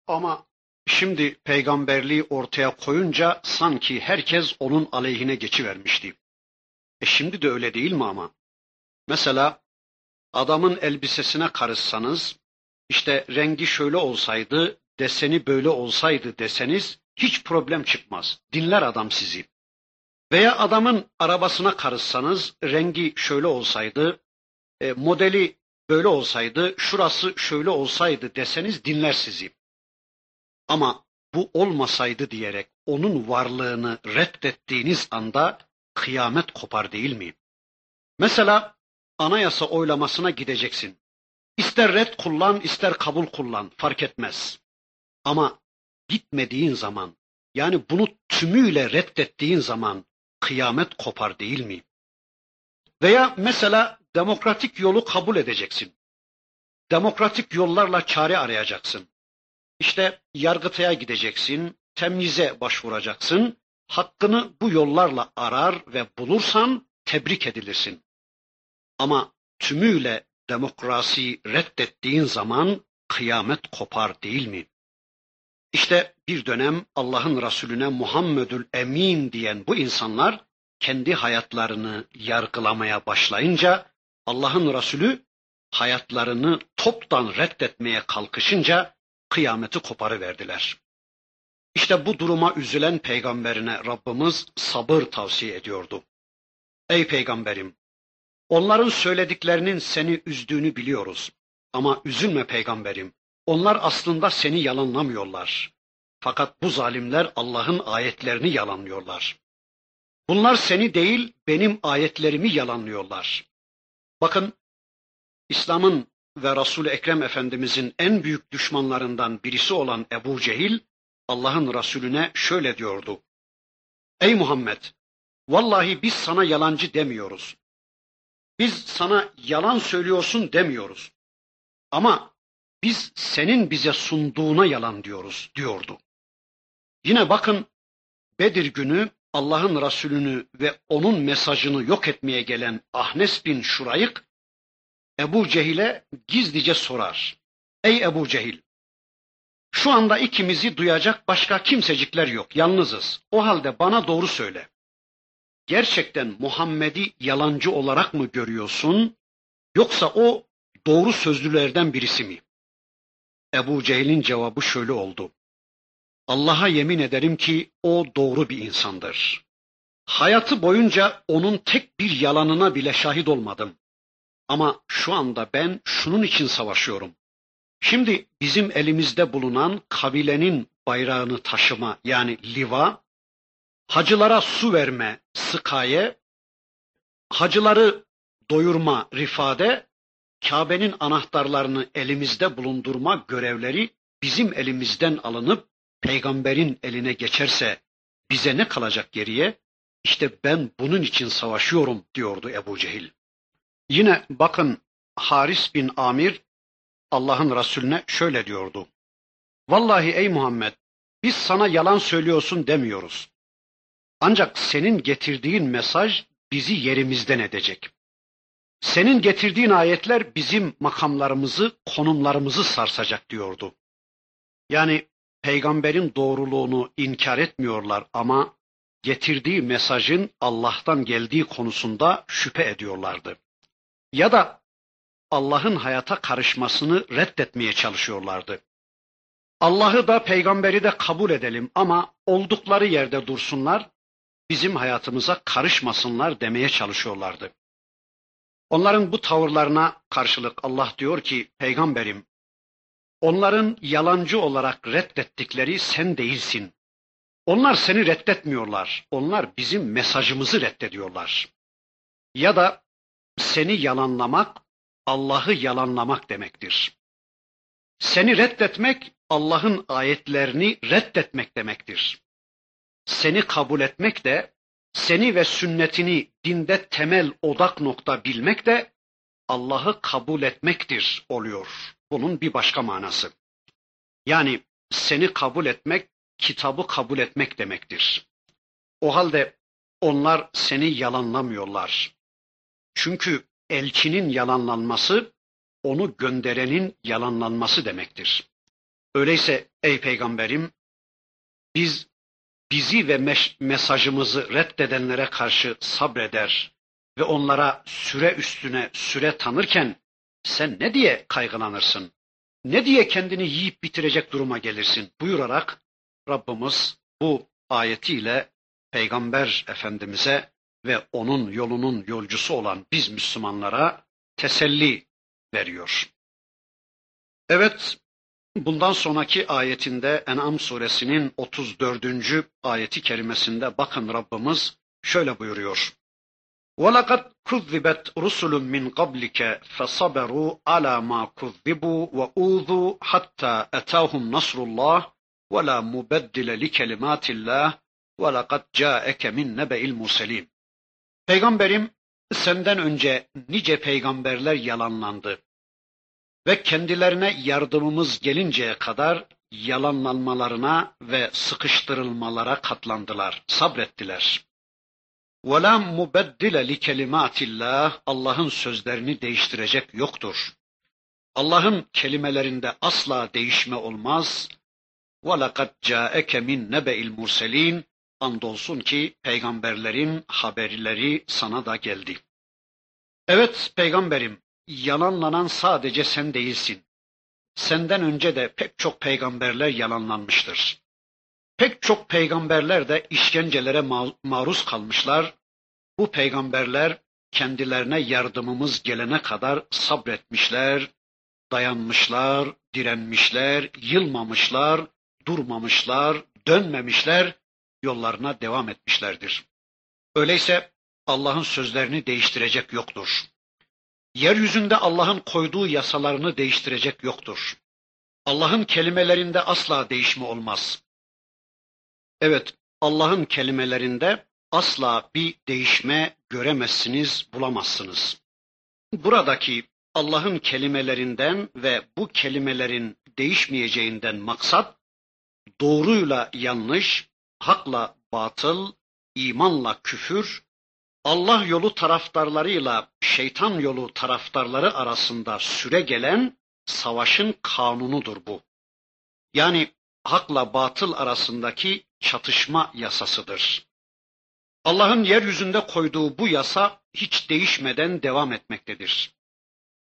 Ama şimdi peygamberliği ortaya koyunca sanki herkes onun aleyhine geçivermişti. E şimdi de öyle değil mi ama? Mesela adamın elbisesine karışsanız, işte rengi şöyle olsaydı, deseni böyle olsaydı deseniz hiç problem çıkmaz. Dinler adam sizi. Veya adamın arabasına karışsanız, rengi şöyle olsaydı, e, modeli böyle olsaydı, şurası şöyle olsaydı deseniz dinler sizi. Ama bu olmasaydı diyerek onun varlığını reddettiğiniz anda kıyamet kopar değil mi? Mesela anayasa oylamasına gideceksin. İster red kullan, ister kabul kullan, fark etmez. Ama gitmediğin zaman, yani bunu tümüyle reddettiğin zaman kıyamet kopar değil mi? Veya mesela demokratik yolu kabul edeceksin. Demokratik yollarla çare arayacaksın. İşte yargıtaya gideceksin, temyize başvuracaksın. Hakkını bu yollarla arar ve bulursan tebrik edilirsin. Ama tümüyle demokrasiyi reddettiğin zaman kıyamet kopar değil mi? İşte bir dönem Allah'ın Resulüne Muhammedül Emin diyen bu insanlar kendi hayatlarını yargılamaya başlayınca Allah'ın Resulü hayatlarını toptan reddetmeye kalkışınca kıyameti koparıverdiler. İşte bu duruma üzülen peygamberine Rabbimiz sabır tavsiye ediyordu. Ey peygamberim! Onların söylediklerinin seni üzdüğünü biliyoruz. Ama üzülme peygamberim. Onlar aslında seni yalanlamıyorlar. Fakat bu zalimler Allah'ın ayetlerini yalanlıyorlar. Bunlar seni değil, benim ayetlerimi yalanlıyorlar. Bakın, İslam'ın ve Resul-i Ekrem Efendimizin en büyük düşmanlarından birisi olan Ebu Cehil, Allah'ın Resulüne şöyle diyordu. Ey Muhammed! Vallahi biz sana yalancı demiyoruz. Biz sana yalan söylüyorsun demiyoruz. Ama biz senin bize sunduğuna yalan diyoruz diyordu. Yine bakın Bedir günü Allah'ın Resulünü ve onun mesajını yok etmeye gelen Ahnes bin Şurayık Ebu Cehil'e gizlice sorar. Ey Ebu Cehil, şu anda ikimizi duyacak başka kimsecikler yok, yalnızız. O halde bana doğru söyle. Gerçekten Muhammed'i yalancı olarak mı görüyorsun, yoksa o doğru sözlülerden birisi mi? Ebu Cehil'in cevabı şöyle oldu. Allah'a yemin ederim ki o doğru bir insandır. Hayatı boyunca onun tek bir yalanına bile şahit olmadım. Ama şu anda ben şunun için savaşıyorum. Şimdi bizim elimizde bulunan kabilenin bayrağını taşıma yani liva, hacılara su verme sıkaye, hacıları doyurma rifade, Kabe'nin anahtarlarını elimizde bulundurma görevleri bizim elimizden alınıp peygamberin eline geçerse bize ne kalacak geriye? İşte ben bunun için savaşıyorum diyordu Ebu Cehil. Yine bakın Haris bin Amir Allah'ın Resulüne şöyle diyordu. Vallahi ey Muhammed biz sana yalan söylüyorsun demiyoruz. Ancak senin getirdiğin mesaj bizi yerimizden edecek. Senin getirdiğin ayetler bizim makamlarımızı, konumlarımızı sarsacak diyordu. Yani peygamberin doğruluğunu inkar etmiyorlar ama getirdiği mesajın Allah'tan geldiği konusunda şüphe ediyorlardı. Ya da Allah'ın hayata karışmasını reddetmeye çalışıyorlardı. Allah'ı da peygamberi de kabul edelim ama oldukları yerde dursunlar, bizim hayatımıza karışmasınlar demeye çalışıyorlardı. Onların bu tavırlarına karşılık Allah diyor ki peygamberim onların yalancı olarak reddettikleri sen değilsin. Onlar seni reddetmiyorlar. Onlar bizim mesajımızı reddediyorlar. Ya da seni yalanlamak Allah'ı yalanlamak demektir. Seni reddetmek Allah'ın ayetlerini reddetmek demektir. Seni kabul etmek de seni ve sünnetini dinde temel odak nokta bilmek de Allah'ı kabul etmektir oluyor. Bunun bir başka manası. Yani seni kabul etmek, kitabı kabul etmek demektir. O halde onlar seni yalanlamıyorlar. Çünkü elçinin yalanlanması, onu gönderenin yalanlanması demektir. Öyleyse ey peygamberim, biz bizi ve mesajımızı reddedenlere karşı sabreder ve onlara süre üstüne süre tanırken sen ne diye kaygılanırsın? Ne diye kendini yiyip bitirecek duruma gelirsin? buyurarak Rabbimiz bu ayetiyle Peygamber Efendimiz'e ve onun yolunun yolcusu olan biz Müslümanlara teselli veriyor. Evet, bundan sonraki ayetinde En'am suresinin 34. ayeti kerimesinde bakın Rabbimiz şöyle buyuruyor. وَلَقَدْ كُذِّبَتْ رُسُلٌ مِّنْ قَبْلِكَ فَصَبَرُوا عَلَى مَا كُذِّبُوا وَأُوذُوا حَتَّى أَتَاهُمْ نَصْرُ اللّٰهِ وَلَا مُبَدِّلَ لِكَلِمَاتِ اللّٰهِ وَلَقَدْ جَاءَكَ مِنْ نَبَإِ الْمُرْسَلِينَ Peygamberim senden önce nice peygamberler yalanlandı ve kendilerine yardımımız gelinceye kadar yalanlanmalarına ve sıkıştırılmalara katlandılar, sabrettiler. وَلَا مُبَدِّلَ لِكَلِمَاتِ اللّٰهِ Allah'ın sözlerini değiştirecek yoktur. Allah'ın kelimelerinde asla değişme olmaz. وَلَقَدْ جَاءَكَ مِنْ نَبَئِ الْمُرْسَلِينَ Andolsun ki peygamberlerin haberleri sana da geldi. Evet peygamberim, yalanlanan sadece sen değilsin. Senden önce de pek çok peygamberler yalanlanmıştır. Pek çok peygamberler de işkencelere maruz kalmışlar, bu peygamberler kendilerine yardımımız gelene kadar sabretmişler, dayanmışlar, direnmişler, yılmamışlar, durmamışlar, dönmemişler, yollarına devam etmişlerdir. Öyleyse Allah'ın sözlerini değiştirecek yoktur. Yeryüzünde Allah'ın koyduğu yasalarını değiştirecek yoktur. Allah'ın kelimelerinde asla değişme olmaz. Evet, Allah'ın kelimelerinde asla bir değişme göremezsiniz, bulamazsınız. Buradaki Allah'ın kelimelerinden ve bu kelimelerin değişmeyeceğinden maksat doğruyla yanlış, hakla batıl, imanla küfür, Allah yolu taraftarlarıyla şeytan yolu taraftarları arasında süre gelen savaşın kanunudur bu. Yani hakla batıl arasındaki çatışma yasasıdır. Allah'ın yeryüzünde koyduğu bu yasa hiç değişmeden devam etmektedir.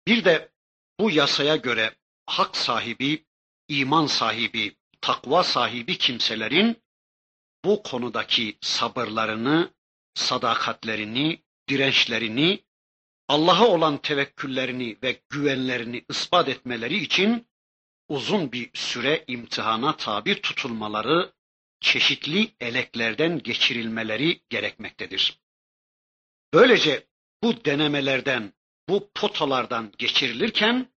Bir de bu yasaya göre hak sahibi, iman sahibi, takva sahibi kimselerin bu konudaki sabırlarını, sadakatlerini, dirençlerini, Allah'a olan tevekküllerini ve güvenlerini ispat etmeleri için uzun bir süre imtihana tabi tutulmaları, çeşitli eleklerden geçirilmeleri gerekmektedir. Böylece bu denemelerden, bu potalardan geçirilirken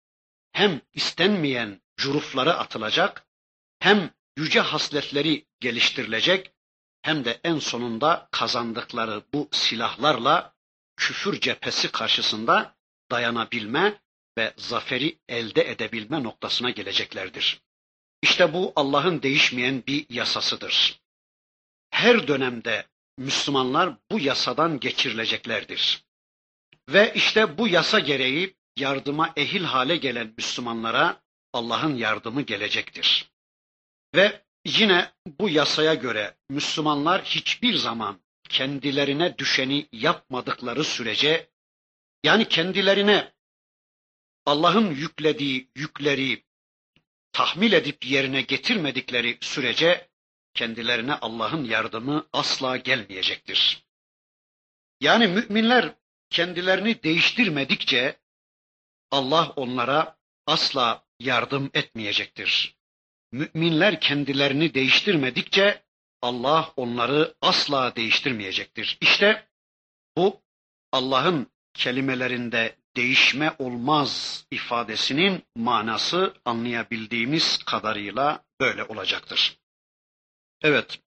hem istenmeyen curufları atılacak, hem yüce hasletleri geliştirilecek, hem de en sonunda kazandıkları bu silahlarla küfür cephesi karşısında dayanabilme ve zaferi elde edebilme noktasına geleceklerdir. İşte bu Allah'ın değişmeyen bir yasasıdır. Her dönemde Müslümanlar bu yasadan geçirileceklerdir. Ve işte bu yasa gereği yardıma ehil hale gelen Müslümanlara Allah'ın yardımı gelecektir. Ve yine bu yasaya göre Müslümanlar hiçbir zaman kendilerine düşeni yapmadıkları sürece yani kendilerine Allah'ın yüklediği yükleri tahmil edip yerine getirmedikleri sürece kendilerine Allah'ın yardımı asla gelmeyecektir. Yani müminler kendilerini değiştirmedikçe Allah onlara asla yardım etmeyecektir. Müminler kendilerini değiştirmedikçe Allah onları asla değiştirmeyecektir. İşte bu Allah'ın kelimelerinde değişme olmaz ifadesinin manası anlayabildiğimiz kadarıyla böyle olacaktır. Evet,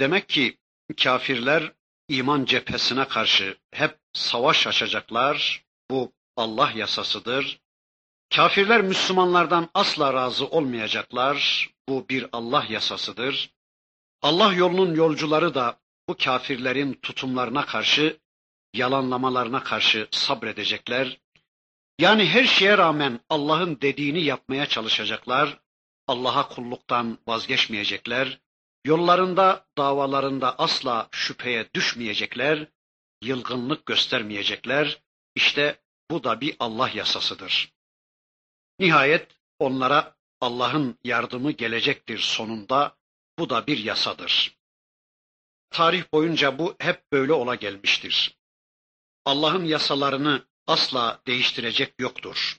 demek ki kafirler iman cephesine karşı hep savaş açacaklar. Bu Allah yasasıdır. Kafirler Müslümanlardan asla razı olmayacaklar. Bu bir Allah yasasıdır. Allah yolunun yolcuları da bu kafirlerin tutumlarına karşı, yalanlamalarına karşı sabredecekler. Yani her şeye rağmen Allah'ın dediğini yapmaya çalışacaklar. Allah'a kulluktan vazgeçmeyecekler. Yollarında, davalarında asla şüpheye düşmeyecekler. Yılgınlık göstermeyecekler. İşte bu da bir Allah yasasıdır. Nihayet onlara Allah'ın yardımı gelecektir sonunda. Bu da bir yasadır. Tarih boyunca bu hep böyle ola gelmiştir. Allah'ın yasalarını asla değiştirecek yoktur.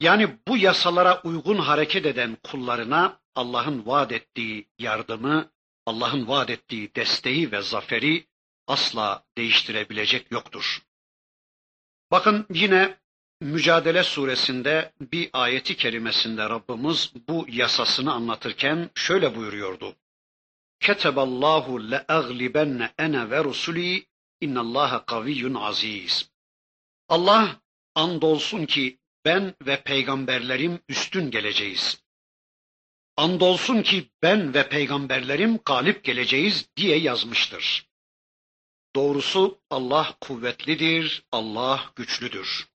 Yani bu yasalara uygun hareket eden kullarına Allah'ın vaat ettiği yardımı, Allah'ın vaat ettiği desteği ve zaferi asla değiştirebilecek yoktur. Bakın yine Mücadele suresinde bir ayeti kerimesinde Rabbimiz bu yasasını anlatırken şöyle buyuruyordu. Keteballahu le'aglibenne ene ve rusuli innallaha kaviyyun aziz. Allah andolsun ki ben ve peygamberlerim üstün geleceğiz. Andolsun ki ben ve peygamberlerim galip geleceğiz diye yazmıştır. Doğrusu Allah kuvvetlidir, Allah güçlüdür.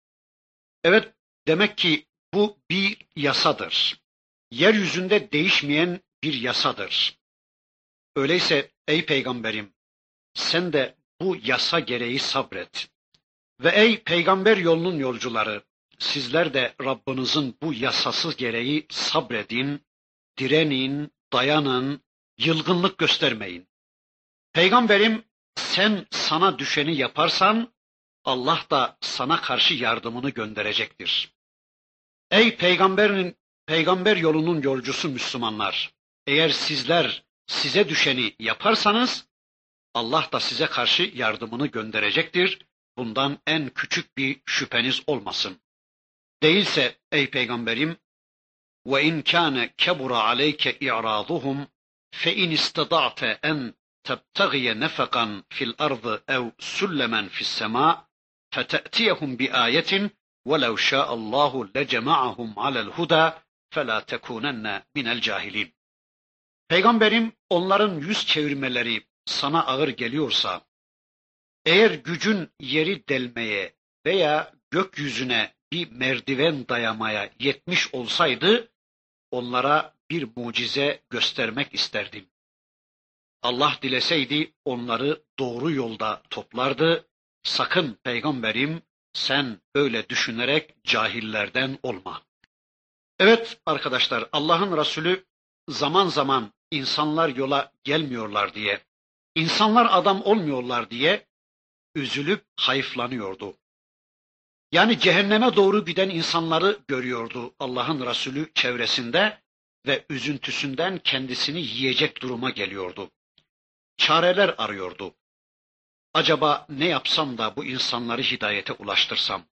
Evet, demek ki bu bir yasadır. Yeryüzünde değişmeyen bir yasadır. Öyleyse ey peygamberim, sen de bu yasa gereği sabret. Ve ey peygamber yolunun yolcuları, sizler de Rabbinizin bu yasası gereği sabredin, direnin, dayanın, yılgınlık göstermeyin. Peygamberim sen sana düşeni yaparsan Allah da sana karşı yardımını gönderecektir. Ey peygamberin peygamber yolunun yolcusu Müslümanlar, eğer sizler size düşeni yaparsanız Allah da size karşı yardımını gönderecektir. Bundan en küçük bir şüpheniz olmasın. Değilse ey peygamberim ve in kana kebura aleyke i'raduhum fe in istada'te en tebtagiye nefekan fil ardı ev süllemen fis sema fete'tiyehum bi ayetin وَلَوْ شَاءَ اللّٰهُ لَجَمَعَهُمْ عَلَى الْهُدَى فَلَا تَكُونَنَّ مِنَ الْجَاهِلِينَ Peygamberim onların yüz çevirmeleri sana ağır geliyorsa, eğer gücün yeri delmeye veya gökyüzüne bir merdiven dayamaya yetmiş olsaydı, onlara bir mucize göstermek isterdim. Allah dileseydi onları doğru yolda toplardı. Sakın peygamberim sen böyle düşünerek cahillerden olma. Evet arkadaşlar Allah'ın Resulü zaman zaman insanlar yola gelmiyorlar diye, insanlar adam olmuyorlar diye üzülüp hayıflanıyordu. Yani cehenneme doğru giden insanları görüyordu Allah'ın Resulü çevresinde ve üzüntüsünden kendisini yiyecek duruma geliyordu. Çareler arıyordu. Acaba ne yapsam da bu insanları hidayete ulaştırsam?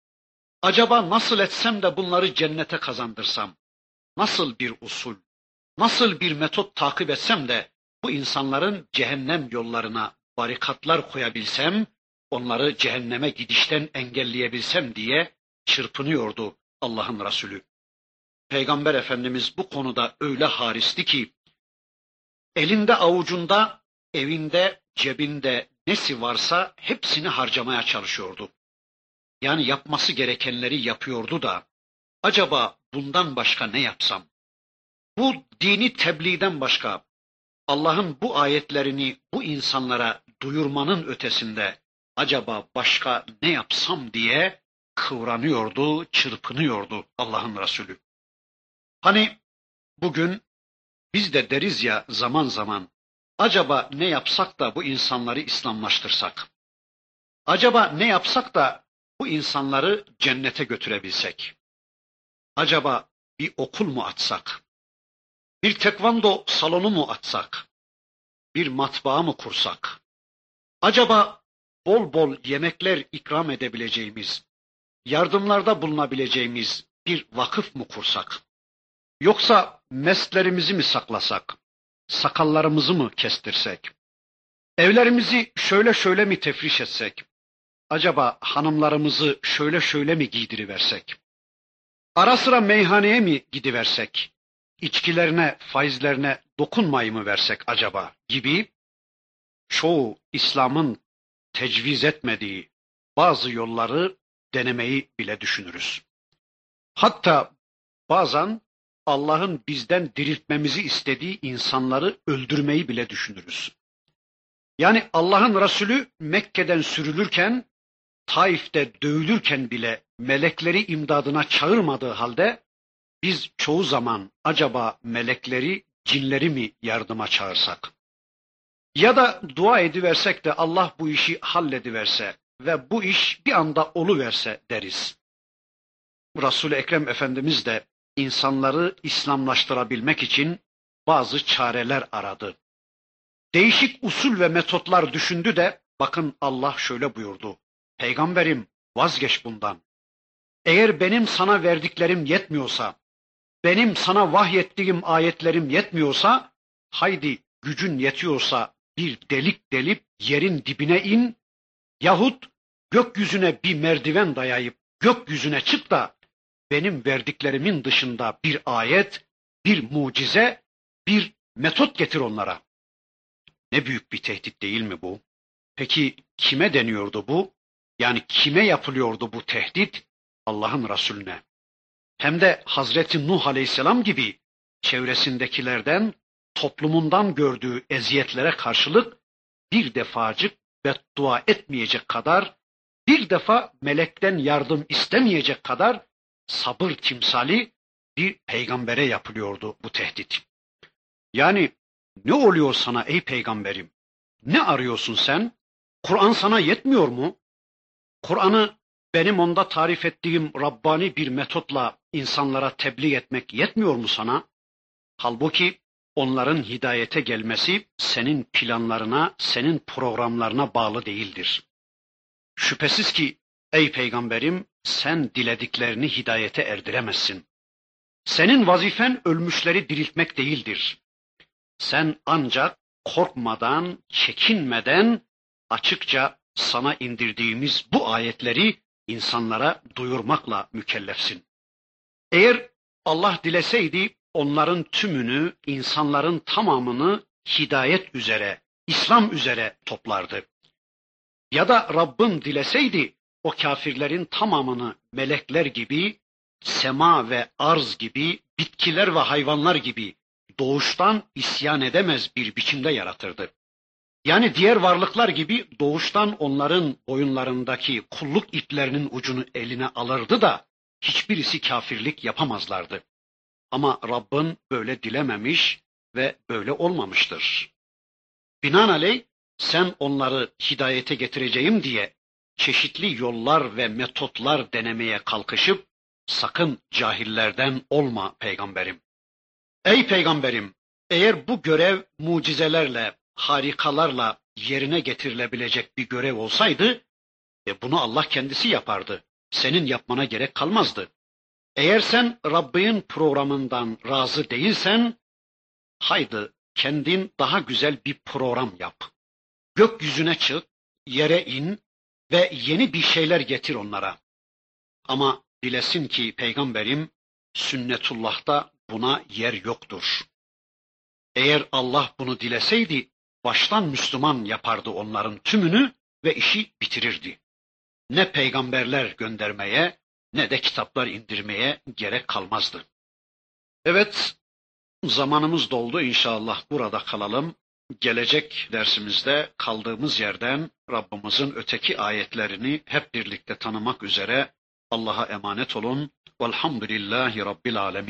Acaba nasıl etsem de bunları cennete kazandırsam? Nasıl bir usul, nasıl bir metot takip etsem de bu insanların cehennem yollarına barikatlar koyabilsem, onları cehenneme gidişten engelleyebilsem diye çırpınıyordu Allah'ın Resulü. Peygamber Efendimiz bu konuda öyle haristi ki, elinde avucunda, evinde, cebinde nesi varsa hepsini harcamaya çalışıyordu. Yani yapması gerekenleri yapıyordu da, acaba bundan başka ne yapsam? Bu dini tebliğden başka, Allah'ın bu ayetlerini bu insanlara duyurmanın ötesinde acaba başka ne yapsam diye kıvranıyordu, çırpınıyordu Allah'ın Resulü. Hani bugün biz de deriz ya zaman zaman acaba ne yapsak da bu insanları İslamlaştırsak? Acaba ne yapsak da bu insanları cennete götürebilsek? Acaba bir okul mu açsak? Bir tekvando salonu mu açsak? Bir matbaa mı kursak? Acaba bol bol yemekler ikram edebileceğimiz, yardımlarda bulunabileceğimiz bir vakıf mı kursak? Yoksa meslerimizi mi saklasak? Sakallarımızı mı kestirsek? Evlerimizi şöyle şöyle mi tefriş etsek? Acaba hanımlarımızı şöyle şöyle mi giydiriversek? Ara sıra meyhaneye mi gidiversek? İçkilerine, faizlerine dokunmayı mı versek acaba gibi çoğu İslam'ın tecviz etmediği bazı yolları denemeyi bile düşünürüz. Hatta bazen Allah'ın bizden diriltmemizi istediği insanları öldürmeyi bile düşünürüz. Yani Allah'ın Resulü Mekke'den sürülürken, Taif'te dövülürken bile melekleri imdadına çağırmadığı halde biz çoğu zaman acaba melekleri, cinleri mi yardıma çağırsak? Ya da dua ediversek de Allah bu işi hallediverse ve bu iş bir anda oluverse deriz. Resul-i Ekrem Efendimiz de insanları İslamlaştırabilmek için bazı çareler aradı. Değişik usul ve metotlar düşündü de bakın Allah şöyle buyurdu. Peygamberim vazgeç bundan. Eğer benim sana verdiklerim yetmiyorsa, benim sana vahyettiğim ayetlerim yetmiyorsa, haydi gücün yetiyorsa bir delik delip yerin dibine in yahut gökyüzüne bir merdiven dayayıp gökyüzüne çık da benim verdiklerimin dışında bir ayet, bir mucize, bir metot getir onlara. Ne büyük bir tehdit değil mi bu? Peki kime deniyordu bu? Yani kime yapılıyordu bu tehdit? Allah'ın Resulüne. Hem de Hazreti Nuh Aleyhisselam gibi çevresindekilerden, toplumundan gördüğü eziyetlere karşılık bir defacık beddua etmeyecek kadar, bir defa melekten yardım istemeyecek kadar sabır timsali bir peygambere yapılıyordu bu tehdit. Yani ne oluyor sana ey peygamberim? Ne arıyorsun sen? Kur'an sana yetmiyor mu? Kur'an'ı benim onda tarif ettiğim Rabbani bir metotla insanlara tebliğ etmek yetmiyor mu sana? Halbuki onların hidayete gelmesi senin planlarına, senin programlarına bağlı değildir. Şüphesiz ki ey peygamberim sen dilediklerini hidayete erdiremezsin. Senin vazifen ölmüşleri diriltmek değildir. Sen ancak korkmadan, çekinmeden açıkça sana indirdiğimiz bu ayetleri insanlara duyurmakla mükellefsin. Eğer Allah dileseydi onların tümünü, insanların tamamını hidayet üzere, İslam üzere toplardı. Ya da Rabbim dileseydi o kafirlerin tamamını melekler gibi, sema ve arz gibi, bitkiler ve hayvanlar gibi doğuştan isyan edemez bir biçimde yaratırdı. Yani diğer varlıklar gibi doğuştan onların boyunlarındaki kulluk iplerinin ucunu eline alırdı da hiçbirisi kafirlik yapamazlardı. Ama Rabbin böyle dilememiş ve böyle olmamıştır. Binaenaleyh sen onları hidayete getireceğim diye çeşitli yollar ve metotlar denemeye kalkışıp sakın cahillerden olma peygamberim. Ey peygamberim, eğer bu görev mucizelerle, harikalarla yerine getirilebilecek bir görev olsaydı, e bunu Allah kendisi yapardı. Senin yapmana gerek kalmazdı. Eğer sen Rabbin programından razı değilsen, haydi kendin daha güzel bir program yap. Gökyüzüne çık, yere in ve yeni bir şeyler getir onlara. Ama bilesin ki peygamberim sünnetullah'ta buna yer yoktur. Eğer Allah bunu dileseydi baştan Müslüman yapardı onların tümünü ve işi bitirirdi. Ne peygamberler göndermeye ne de kitaplar indirmeye gerek kalmazdı. Evet, zamanımız doldu inşallah burada kalalım. Gelecek dersimizde kaldığımız yerden Rabbimizin öteki ayetlerini hep birlikte tanımak üzere Allah'a emanet olun. Velhamdülillahi Rabbil Alemin.